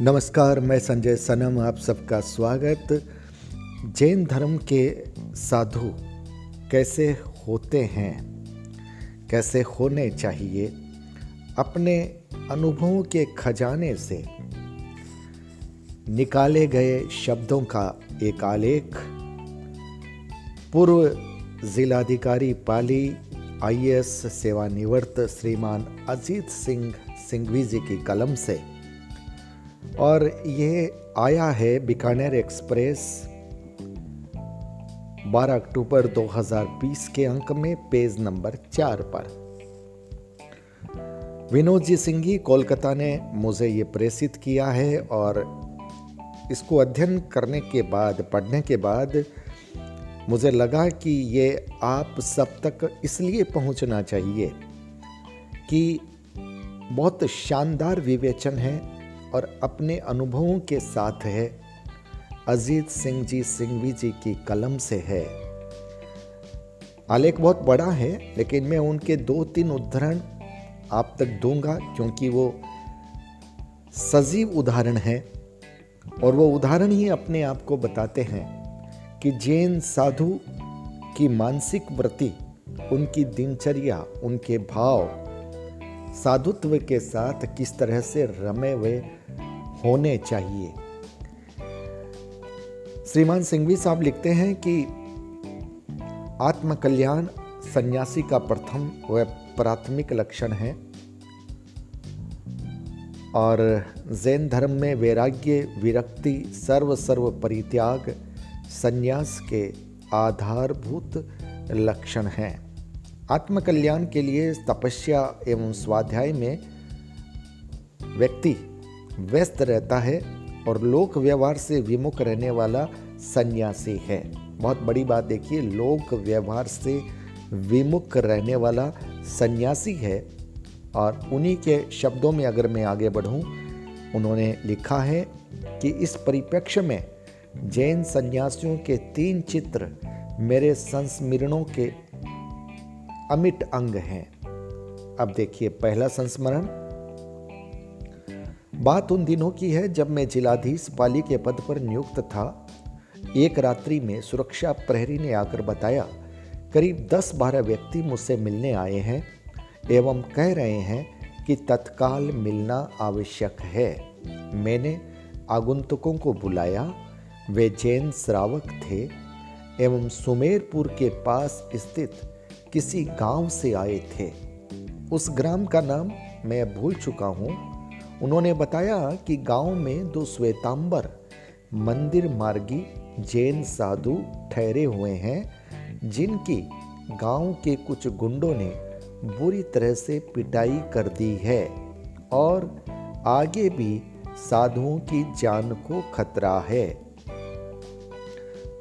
नमस्कार, मैं संजय सनम, आप सबका स्वागत। जैन धर्म के साधु कैसे होते हैं? कैसे होने चाहिए? अपने अनुभवों के खजाने से निकाले गए शब्दों का एक आलेख। पूर्व जिलाधिकारी पाली, आईएएस सेवानिवृत्त श्रीमान अजीत सिंह सिंघवी जी की कलम से और ये आया है बीकानेर एक्सप्रेस 12 अक्टूबर 2020 के अंक में, पेज नंबर चार पर। विनोद जी सिंघी, कोलकाता ने मुझे ये प्रेषित किया है और इसको अध्ययन करने के बाद, पढ़ने के बाद मुझे लगा कि ये आप सब तक इसलिए पहुँचना चाहिए कि बहुत शानदार विवेचन है और अपने अनुभवों के साथ है। अजीत सिंह जी सिंघवी जी की कलम से है। आलेख बहुत बड़ा है, लेकिन मैं उनके दो तीन उदाहरण आप तक दूँगा क्योंकि वो सजीव उदाहरण है और वो उदाहरण ही अपने आप को बताते हैं कि जैन साधु की मानसिक वृत्ति, उनकी दिनचर्या, उनके भाव साधुत्व के साथ किस तरह से रमे हुए होने चाहिए? श्रीमान सिंघवी साहब लिखते हैं कि आत्मकल्याण सन्यासी का प्रथम व प्राथमिक लक्षण है। और जैन धर्म में वैराग्य, विरक्ति सर्व सर्व परित्याग संन्यास के आधारभूत लक्षण हैं। आत्मकल्याण के लिए तपस्या एवं स्वाध्याय में व्यक्ति व्यस्त रहता है और लोक व्यवहार से विमुख रहने वाला सन्यासी है। बहुत बड़ी बात देखिए, लोक व्यवहार से विमुख रहने वाला सन्यासी है और उन्हीं के शब्दों में अगर मैं आगे बढ़ूं, उन्होंने लिखा है कि इस परिप्रेक्ष्य में जैन सन्यासियों के तीन चित्र मेरे संस्मरणों के अमिट अंग हैं। अब देखिए पहला संस्मरण। बात उन दिनों की है जब मैं जिलाधीश पाली के पद पर नियुक्त था। एक रात्रि में सुरक्षा प्रहरी ने आकर बताया, करीब दस बारह व्यक्ति मुझसे मिलने आए हैं एवं कह रहे हैं कि तत्काल मिलना आवश्यक है। मैंने आगुंतकों को बुलाया, वे जैन श्रावक थे एवं सुमेरपुर के पास स्थित किसी गाँव से आए थे। उस ग्राम का नाम मैं भूल चुका हूँ। उन्होंने बताया कि गाँव में दो श्वेतांबर, मंदिर मार्गी, जैन साधु ठहरे हुए हैं, जिनकी गाँव के कुछ गुंडों ने बुरी तरह से पिटाई कर दी है और आगे भी साधुओं की जान को खतरा है।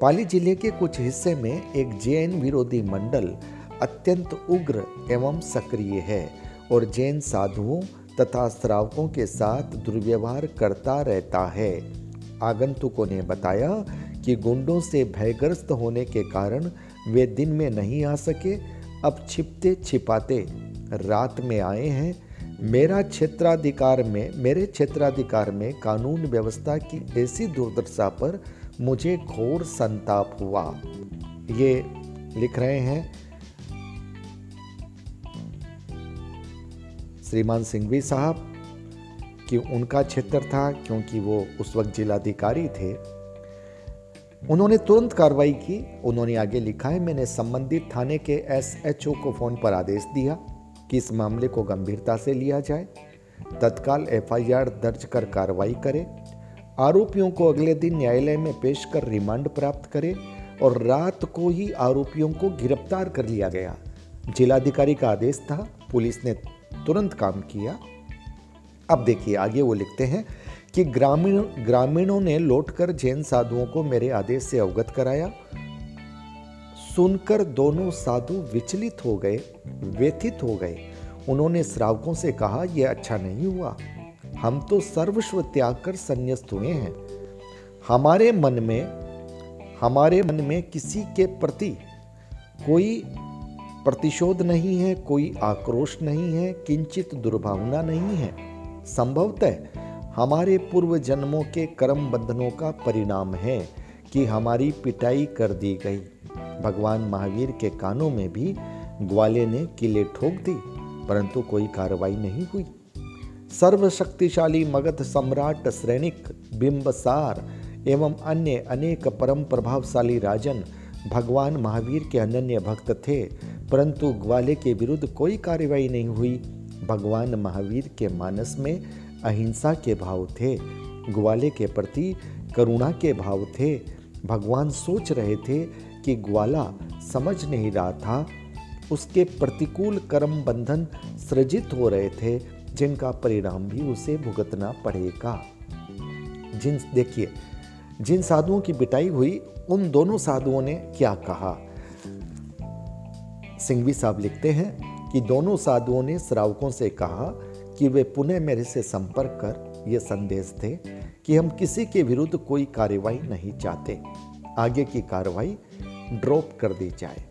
पाली ज़िले के कुछ हिस्से में एक जैन विरोधी मंडल अत्यंत उग्र एवं सक्रिय है और जैन साधुओं तथा श्रावकों के साथ दुर्व्यवहार करता रहता है। आगंतुकों ने बताया कि गुंडों से भयग्रस्त होने के कारण वे दिन में नहीं आ सके, अब छिपते छिपाते रात में आए हैं। मेरा क्षेत्राधिकार में, मेरे क्षेत्राधिकार में कानून व्यवस्था की ऐसी दुर्दशा पर मुझे घोर संताप हुआ। ये लिख रहे हैं श्रीमान सिंघवी साहब, कि उनका क्षेत्र था, क्योंकि वो उस वक्त जिलाधिकारी थे। उन्होंने तुरंत कार्रवाई की, उन्होंने आगे लिखा है, मैंने संबंधित थाने के एसएचओ को फ़ोन पर आदेश दिया कि इस मामले को गंभीरता से लिया जाए। तत्काल एफआईआर दर्ज कर कार्रवाई करे। आरोपियों को अगले दिन न्यायालय में पेश कर रिमांड प्राप्त करे और रात को ही आरोपियों को गिरफ़्तार कर लिया गया। जिलाधिकारी का आदेश था, पुलिस ने तुरंत काम किया। अब देखिए, आगे वो लिखते हैं कि ग्रामीण, ग्रामीणों ने लौटकर जैन साधुओं को मेरे आदेश से अवगत कराया। सुनकर दोनों साधु विचलित हो गए, व्यथित हो गए। उन्होंने श्रावकों से कहा, यह अच्छा नहीं हुआ। हम तो सर्वस्व त्याग कर संन्यास्त हुए हैं। हमारे मन में, हमारे मन में किसी के प्रति कोई प्रतिशोध नहीं है, कोई आक्रोश नहीं है, किंचित दुर्भावना नहीं है। संभवतः हमारे पूर्व जन्मों के कर्म बंधनों का परिणाम है कि हमारी पिटाई कर दी गई। भगवान महावीर के कानों में भी ग्वाले ने किले ठोक दी परंतु कोई कार्रवाई नहीं हुई। सर्वशक्तिशाली मगध सम्राट श्रेणिक बिंबसार एवं अन्य अनेक परम प्रभावशाली राजन भगवान महावीर के अनन्य भक्त थे। परंतु ग्वाले के विरुद्ध कोई कार्रवाई नहीं हुई। भगवान महावीर के मानस में अहिंसा के भाव थे। ग्वाले के प्रति करुणा के भाव थे। भगवान सोच रहे थे कि ग्वाला समझ नहीं रहा था। उसके प्रतिकूल कर्म बंधन सृजित हो रहे थे, जिनका परिणाम भी उसे भुगतना पड़ेगा। जिन, देखिए, जिन साधुओं की बिटाई हुई, उन दोनों साधुओं ने क्या कहा? सिंघवी साहब लिखते हैं कि दोनों साधुओं ने श्रावकों से कहा कि वे पुनः मेरे से संपर्क कर ये संदेश थे कि हम किसी के विरुद्ध कोई कार्रवाई नहीं चाहते। आगे की कार्रवाई ड्रॉप कर दी जाए।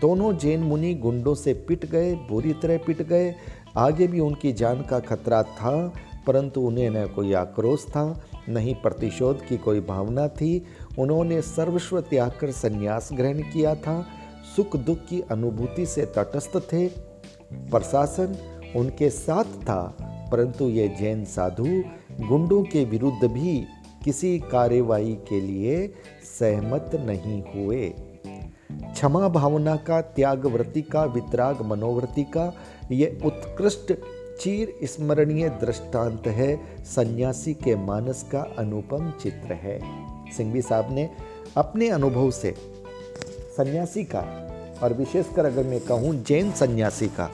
दोनों जैन मुनि गुंडों से पिट गए, बुरी तरह पिट गए। आगे भी उनकी जान का खतरा था, परंतु उन्हें न कोई आक्रोश था नहीं प्रतिशोध की कोई भावना थी। उन्होंने सर्वस्व त्याग कर संन्यास ग्रहण किया था। सुख दुख की अनुभूति से तटस्थ थे। प्रशासन उनके साथ था, परंतु ये जैन साधु गुंडों के विरुद्ध भी किसी कार्यवाही के लिए सहमत नहीं हुए। क्षमा भावना का त्यागव्रति का, वितराग मनोवृत्ति का, ये उत्कृष्ट, चीर स्मरणीय दृष्टांत है। सन्यासी के मानस का अनुपम चित्र है। सिंघवी साहब ने अपने अनुभव से सन्यासी का, और विशेषकर अगर मैं कहूँ जैन सन्यासी का,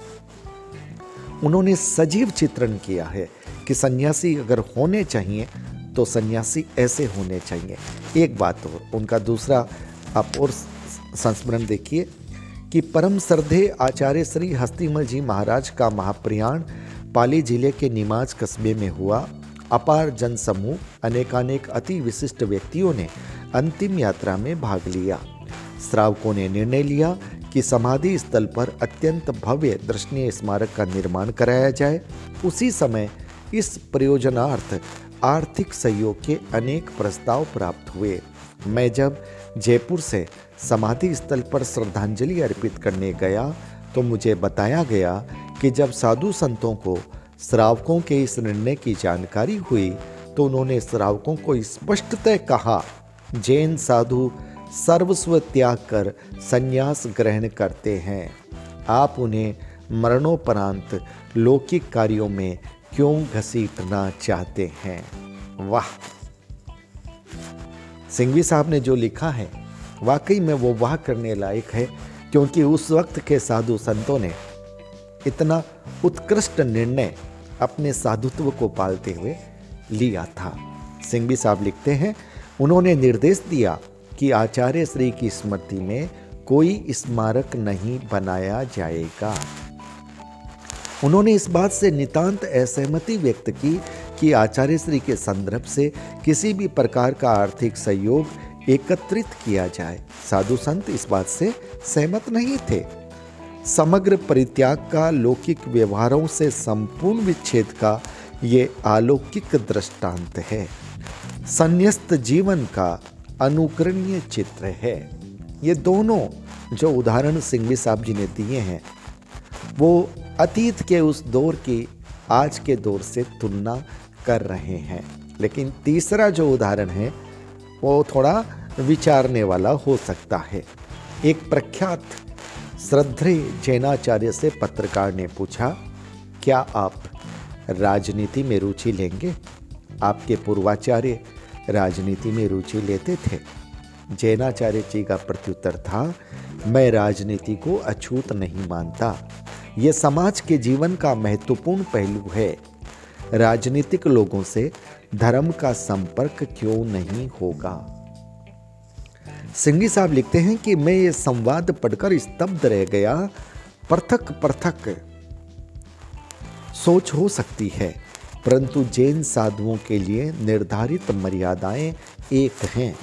उन्होंने सजीव चित्रण किया है कि सन्यासी अगर होने चाहिए तो सन्यासी ऐसे होने चाहिए। एक बात और, उनका दूसरा, आप और संस्मरण देखिए कि परम श्रद्धे आचार्य श्री हस्तिमल जी महाराज का महाप्रयाण पाली ज़िले के निमाज कस्बे में हुआ। अपार जन समूह अनेकानेक अति विशिष्ट व्यक्तियों ने अंतिम यात्रा में भाग लिया। श्रावकों ने निर्णय लिया कि समाधि स्थल पर अत्यंत भव्य दर्शनीय स्मारक का निर्माण कराया जाए। उसी समय इस प्रयोजनार्थ आर्थिक सहयोग के अनेक प्रस्ताव प्राप्त हुए। मैं जब जयपुर से समाधि स्थल पर श्रद्धांजलि अर्पित करने गया तो मुझे बताया गया कि जब साधु संतों को श्रावकों के इस निर्णय की जानकारी हुई तो उन्होंने श्रावकों को स्पष्टतः कहा, जैन साधु सर्वस्व त्याग कर संन्यास ग्रहण करते हैं। आप उन्हें मरणोपरांत लौकिक कार्यों में क्यों घसीटना चाहते हैं? वाह! सिंघवी साहब ने जो लिखा है, वाकई में वो वाह करने लायक है, क्योंकि उस वक्त के साधु संतों ने इतना उत्कृष्ट निर्णय अपने साधुत्व को पालते हुए लिया था। सिंघवी साहब लिखते हैं, उन्होंने निर्देश दिया कि आचार्य श्री की स्मृति में कोई स्मारक नहीं बनाया जाएगा। उन्होंने इस बात से नितांत असहमति व्यक्त की कि आचार्य श्री के संदर्भ से किसी भी प्रकार का आर्थिक सहयोग एकत्रित किया जाए। साधु संत इस बात से सहमत नहीं थे। समग्र परित्याग का, लौकिक व्यवहारों से संपूर्ण विच्छेद का ये अलौकिक दृष्टांत है। संन्यास्त जीवन का अनुकरणीय चित्र है। ये दोनों जो उदाहरण सिंघवी साहब जी ने दिए हैं, वो अतीत के उस दौर की आज के दौर से तुलना कर रहे हैं। लेकिन तीसरा जो उदाहरण है, वो थोड़ा विचारने वाला हो सकता है। एक प्रख्यात श्रद्धे जैनाचार्य से पत्रकार ने पूछा, क्या आप राजनीति में रुचि लेंगे? आपके पूर्वाचार्य राजनीति में रुचि लेते थे। जैनाचार्य जी का प्रत्युत्तर था, मैं राजनीति को अछूत नहीं मानता। यह समाज के जीवन का महत्वपूर्ण पहलू है। राजनीतिक लोगों से धर्म का संपर्क क्यों नहीं होगा? सिंघी साहब लिखते हैं कि मैं ये संवाद पढ़कर स्तब्ध रह गया। पृथक पृथक सोच हो सकती है। परंतु जैन साधुओं के लिए निर्धारित मर्यादाएँ एक हैं।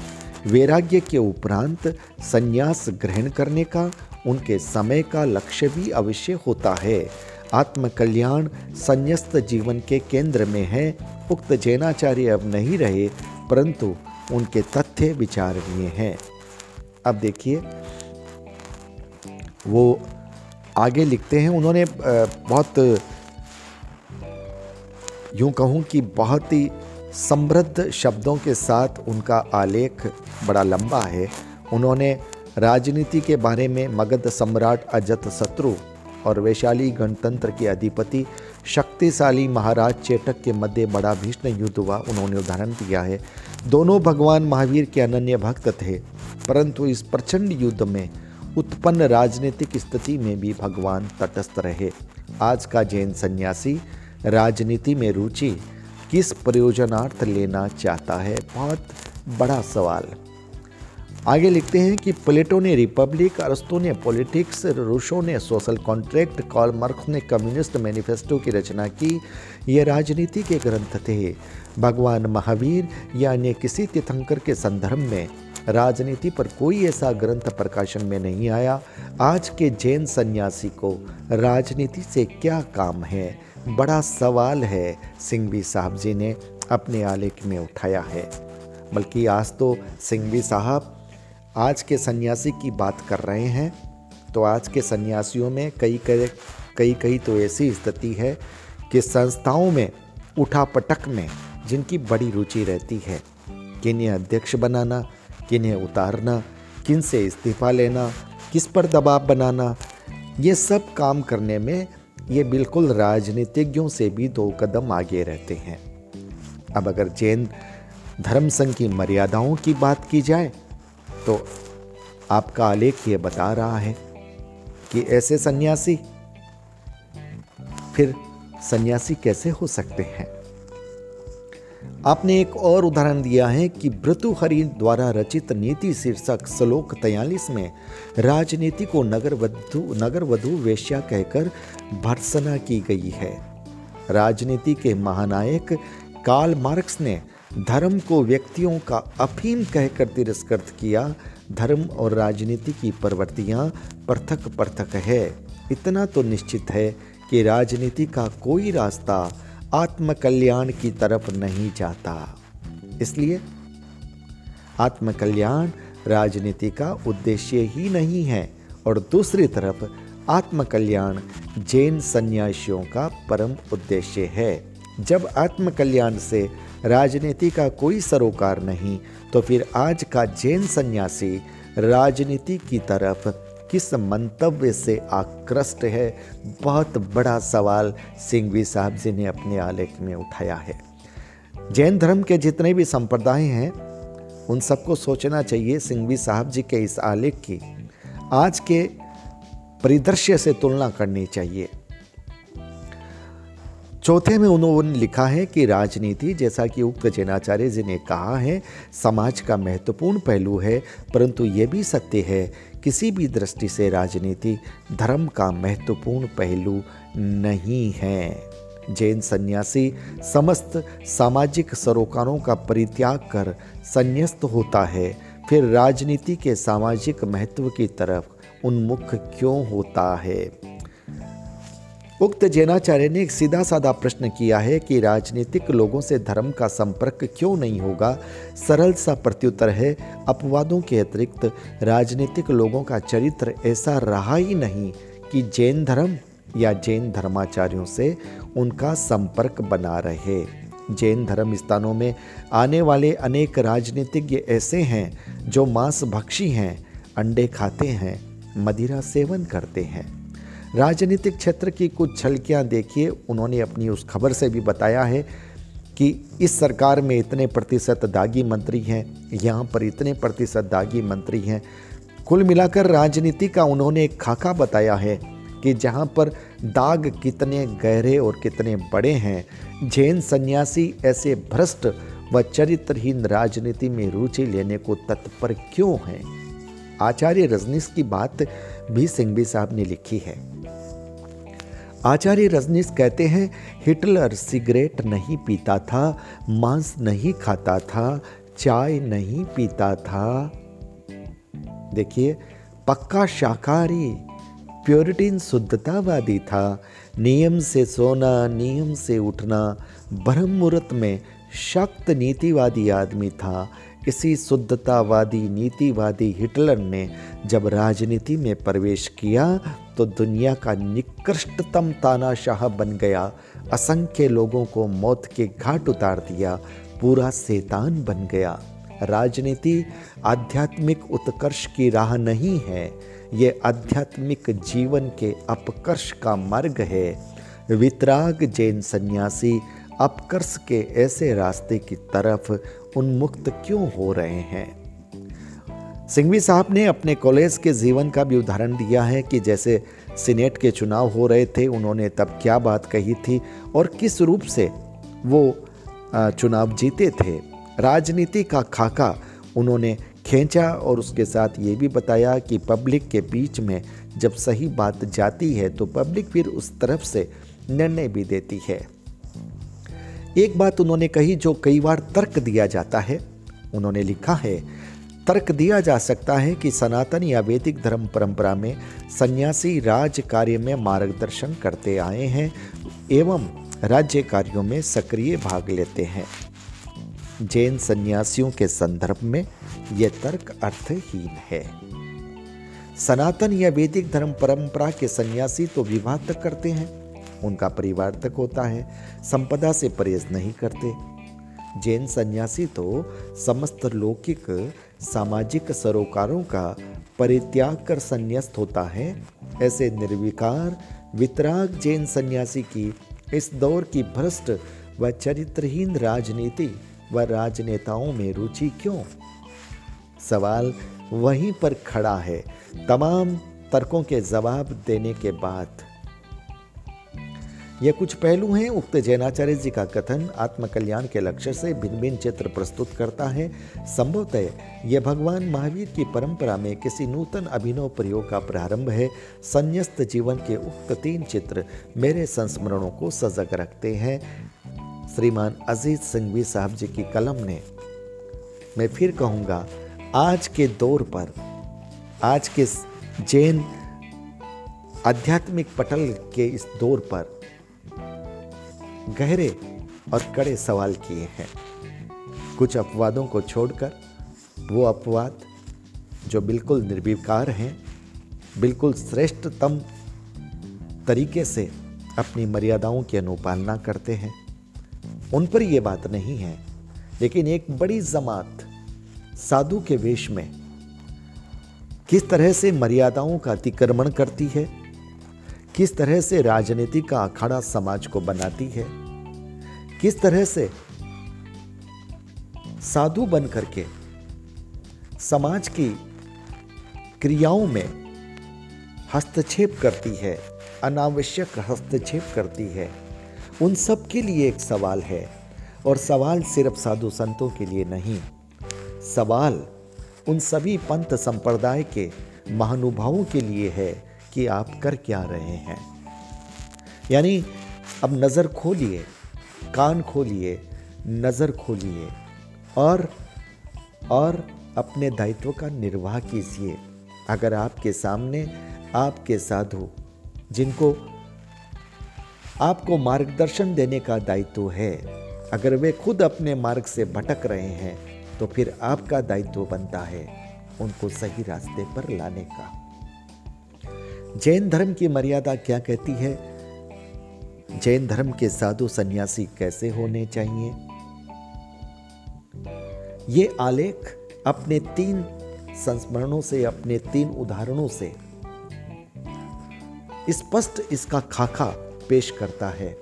वैराग्य के उपरांत संन्यास ग्रहण करने का, उनके समय का लक्ष्य भी अवश्य होता है। आत्मकल्याण संन्यास्त जीवन के केंद्र में है। उक्त जैनाचार्य अब नहीं रहे, परंतु उनके तथ्य विचारणीय हैं। अब देखिए, वो आगे लिखते हैं। उन्होंने बहुत यूँ कहूँ कि बहुत ही समृद्ध शब्दों के साथ उनका आलेख बड़ा लंबा है। उन्होंने राजनीति के बारे में मगध सम्राट अजत शत्रु और वैशाली गणतंत्र के अधिपति, शक्तिशाली महाराज चेटक के मध्य बड़ा भीषण युद्ध हुआ, उन्होंने उदाहरण दिया है। दोनों भगवान महावीर के अनन्य भक्त थे, परंतु इस प्रचंड युद्ध में उत्पन्न राजनीतिक स्थिति में भी भगवान तटस्थ रहे। आज का जैन सन्यासी राजनीति में रुचि किस प्रयोजनार्थ लेना चाहता है? बहुत बड़ा सवाल। आगे लिखते हैं कि प्लेटो ने रिपब्लिक, अरस्तु ने पॉलिटिक्स रूशो ने सोशल कॉन्ट्रैक्ट कॉल मार्क्स ने कम्युनिस्ट मैनिफेस्टो की रचना की। ये राजनीति के ग्रंथ थे। भगवान महावीर या अन्य किसी तीर्थंकर के संदर्भ में राजनीति पर कोई ऐसा ग्रंथ प्रकाशन में नहीं आया। आज के जैन सन्यासी को राजनीति से क्या काम है? बड़ा सवाल है, सिंघवी साहब जी ने अपने आलेख में उठाया है। बल्कि आज तो सिंघवी साहब आज के सन्यासी की बात कर रहे हैं तो आज के सन्यासियों में कई कई कई तो ऐसी स्थिति है कि संस्थाओं में उठा पटक में जिनकी बड़ी रुचि रहती है, किन्हें अध्यक्ष बनाना, किन्हें उतारना किन से इस्तीफा लेना, किस पर दबाव बनाना, ये सब काम करने में ये बिल्कुल राजनीतिज्ञों से भी दो कदम आगे रहते हैं। अब अगर जैन धर्म संघ की मर्यादाओं की बात की जाए तो आपका आलेख ये बता रहा है कि ऐसे सन्यासी, फिर सन्यासी कैसे हो सकते हैं? आपने एक और उदाहरण दिया है कि भृतुहरि द्वारा रचित नीति शीर्षक श्लोक तयालीस में राजनीति को नगर वधु नगर वधु वेश्या कहकर भर्सना की गई है। राजनीति के महानायक कार्ल मार्क्स ने धर्म को व्यक्तियों का अफीम कहकर तिरस्कृत किया। धर्म और राजनीति की प्रवृत्तियाँ पृथक पृथक है। इतना तो निश्चित है कि राजनीति का कोई रास्ता आत्मकल्याण की तरफ़ नहीं जाता। इसलिए आत्मकल्याण राजनीति का उद्देश्य ही नहीं है और दूसरी तरफ़ आत्मकल्याण जैन सन्यासियों का परम उद्देश्य है। जब आत्मकल्याण से राजनीति का कोई सरोकार नहीं तो फिर आज का जैन सन्यासी राजनीति की तरफ़ किस मंतव्य से आकृष्ट है, बहुत बड़ा सवाल सिंघवी साहब जी ने अपने आलेख में उठाया है। जैन धर्म के जितने भी संप्रदाय हैं, उन सबको सोचना चाहिए सिंघवी साहब जी के इस आलेख की। आज के परिदृश्य से तुलना करनी चाहिए। चौथे में उन्होंने लिखा है कि राजनीति, जैसा कि उक्त जैनाचार्य जी ने कहा है, समाज का महत्वपूर्ण पहलू है, परंतु ये भी सत्य है, किसी भी दृष्टि से राजनीति धर्म का महत्वपूर्ण पहलू नहीं है। जैन सन्यासी समस्त सामाजिक सरोकारों का परित्याग कर संन्यास्त होता है, फिर राजनीति के सामाजिक महत्व की तरफ़ उन्मुख क्यों होता है? उक्त जैनाचार्य ने एक सीधा साधा प्रश्न किया है कि राजनीतिक लोगों से धर्म का संपर्क क्यों नहीं होगा? सरल सा प्रत्युत्तर है, अपवादों के अतिरिक्त राजनीतिक लोगों का चरित्र ऐसा रहा ही नहीं कि जैन धर्म या जैन धर्माचार्यों से उनका संपर्क बना रहे। जैन धर्म स्थानों में आने वाले अनेक राजनीतिज्ञ ऐसे हैं जो मांस भक्षी हैं, अंडे खाते हैं। मदिरा सेवन करते हैं। राजनीतिक क्षेत्र की कुछ झलकियाँ देखिए, उन्होंने अपनी उस खबर से भी बताया है कि इस सरकार में इतने प्रतिशत दागी मंत्री हैं, यहाँ पर इतने प्रतिशत दागी मंत्री हैं। कुल मिलाकर राजनीति का उन्होंने एक खाका बताया है कि जहाँ पर दाग कितने गहरे और कितने बड़े हैं, जैन सन्यासी ऐसे भ्रष्ट व चरित्रहीन राजनीति में रुचि लेने को तत्पर क्यों हैं? आचार्य रजनीश की बात भी सिंघवी साहब ने लिखी है। आचार्य रजनीश कहते हैं, हिटलर सिगरेट नहीं पीता था, मांस नहीं खाता था, चाय नहीं पीता था। देखिए, पक्का शाकाहारी, प्योरिटीन शुद्धतावादी था। नियम से सोना, नियम से उठना, ब्रह्म मुहूर्त में शक्त नीतिवादी आदमी था। इसी शुद्धतावादी, नीतिवादी हिटलर ने जब राजनीति में प्रवेश किया तो दुनिया का निकृष्टतम तानाशाह बन गया। असंख्य लोगों को मौत के घाट उतार दिया। पूरा शैतान बन गया। राजनीति आध्यात्मिक उत्कर्ष की राह नहीं है। ये आध्यात्मिक जीवन के अपकर्ष का मार्ग है। वितराग जैन सन्यासी अपकर्ष के ऐसे रास्ते की तरफ़ उन्मुक्त क्यों हो रहे हैं? सिंघवी साहब ने अपने कॉलेज के जीवन का भी उदाहरण दिया है कि जैसे सीनेट के चुनाव हो रहे थे, उन्होंने तब क्या बात कही थी और किस रूप से वो चुनाव जीते थे। राजनीति का खाका उन्होंने खींचा और उसके साथ ये भी बताया कि पब्लिक के बीच में जब सही बात जाती है तो पब्लिक फिर उस तरफ़ से निर्णय भी देती है। एक बात उन्होंने कही जो कई बार तर्क दिया जाता है। उन्होंने लिखा है, तर्क दिया जा सकता है कि सनातन या वैदिक धर्म परंपरा में सन्यासी राज कार्य में मार्गदर्शन करते आए हैं एवं राज्य कार्यों में सक्रिय भाग लेते हैं। जैन सन्यासियों के संदर्भ में यह तर्क अर्थहीन है। सनातन या वैदिक धर्म परंपरा के सन्यासी तो विवाह तक करते हैं। उनका परिवार तक होता है। संपदा से परहेज नहीं करते। जैन सन्यासी तो समस्त लौकिक, सामाजिक सरोकारों का परित्याग कर संन्यास्त होता है। ऐसे निर्विकार, वितराग जैन सन्यासी की इस दौर की भ्रष्ट व चरित्रहीन राजनीति व राजनेताओं में रुचि क्यों? सवाल वहीं पर खड़ा है। तमाम तर्कों के जवाब देने के बाद। ये कुछ पहलू हैं। उक्त जैनाचार्य जी का कथन आत्मकल्याण के लक्ष्य से भिन्न भिन्न चित्र प्रस्तुत करता है। संभवतः यह भगवान महावीर की परंपरा में किसी नूतन अभिनव प्रयोग का प्रारंभ है। संन्यास्त जीवन के उक्त तीन चित्र मेरे संस्मरणों को सजग रखते हैं। श्रीमान अजीत सिंघवी साहब जी की कलम ने। मैं फिर कहूँगा, आज के दौर पर, आज के जैन आध्यात्मिक पटल के इस दौर पर गहरे और कड़े सवाल किए हैं। कुछ अपवादों को छोड़कर, वो अपवाद जो बिल्कुल निर्विकार हैं, बिल्कुल श्रेष्ठतम तरीके से अपनी मर्यादाओं की अनुपालना करते हैं। उन पर यह बात नहीं है, लेकिन एक बड़ी जमात साधु के वेश में किस तरह से मर्यादाओं का अतिक्रमण करती है किस तरह से राजनीति का अखाड़ा समाज को बनाती है? किस तरह से साधु बन करके समाज की क्रियाओं में हस्तक्षेप करती है, अनावश्यक हस्तक्षेप करती है? उन सब के लिए एक सवाल है, और सवाल सिर्फ़ साधु संतों के लिए नहीं। सवाल उन सभी पंथ संप्रदाय के महानुभावों के लिए है कि आप कर क्या रहे हैं। यानी, अब नज़र खोलिए, कान खोलिए, नज़र खोलिए, और और अपने दायित्व का निर्वाह कीजिए। अगर आपके सामने आपके साधु, जिनको आपको मार्गदर्शन देने का दायित्व है, अगर वे खुद अपने मार्ग से भटक रहे हैं तो फिर आपका दायित्व बनता है उनको सही रास्ते पर लाने का। जैन धर्म की मर्यादा क्या कहती है? जैन धर्म के साधु सन्यासी कैसे होने चाहिए? ये आलेख अपने तीन संस्मरणों से, अपने तीन उदाहरणों से स्पष्ट इस इसका खाका पेश करता है।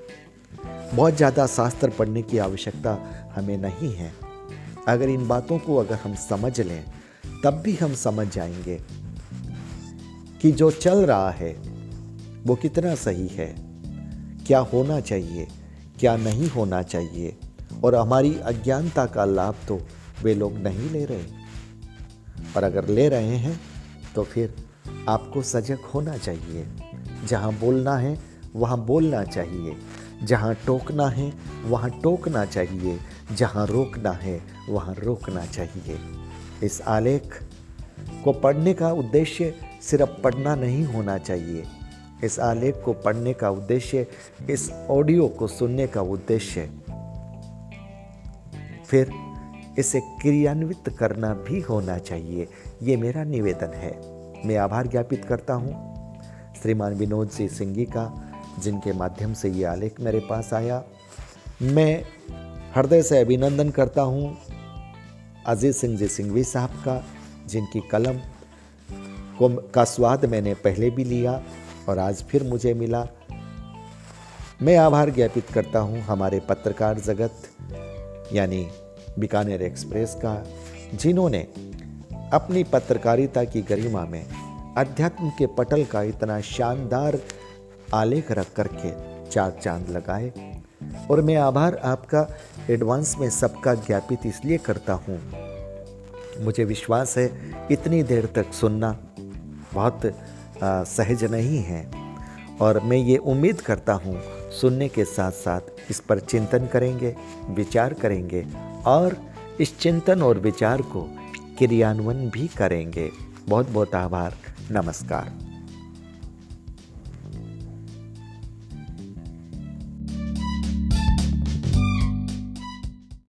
बहुत ज़्यादा शास्त्र पढ़ने की आवश्यकता हमें नहीं है। अगर इन बातों को अगर हम समझ लें, तब भी हम समझ जाएँगे। कि जो चल रहा है, वो कितना सही है? क्या होना चाहिए, क्या नहीं होना चाहिए? और हमारी अज्ञानता का लाभ तो वे लोग नहीं ले रहे। और अगर ले रहे हैं तो फिर आपको सजग होना चाहिए। जहाँ बोलना है, वहाँ बोलना चाहिए। जहाँ टोकना है, वहाँ टोकना चाहिए। जहाँ रोकना है, वहाँ रोकना चाहिए। इस आलेख को पढ़ने का उद्देश्य सिर्फ़ पढ़ना नहीं होना चाहिए। इस आलेख को पढ़ने का उद्देश्य, इस ऑडियो को सुनने का उद्देश्य फिर इसे क्रियान्वित करना भी होना चाहिए। ये मेरा निवेदन है। मैं आभार ज्ञापित करता हूँ। श्रीमान विनोद सिंह सिंगी का, जिनके माध्यम से ये आलेख मेरे पास आया। मैं हृदय से अभिनंदन करता हूँ। अजीत सिंह जी सिंघवी साहब का, जिनकी कलम को का स्वाद मैंने पहले भी लिया और आज फिर मुझे मिला। मैं आभार ज्ञापित करता हूँ हमारे पत्रकार जगत, यानी बीकानेर एक्सप्रेस का, जिन्होंने अपनी पत्रकारिता की गरिमा में अध्यात्म के पटल का इतना शानदार आलेख रख करके चार चाँद लगाए। और मैं आभार आपका एडवांस में सबका ज्ञापित इसलिए करता हूँ। मुझे विश्वास है, इतनी देर तक सुनना बहुत सहज नहीं है। और मैं ये उम्मीद करता हूँ, सुनने के साथ साथ इस पर चिंतन करेंगे, विचार करेंगे और इस चिंतन और विचार को क्रियान्वयन भी करेंगे। बहुत बहुत आभार, नमस्कार।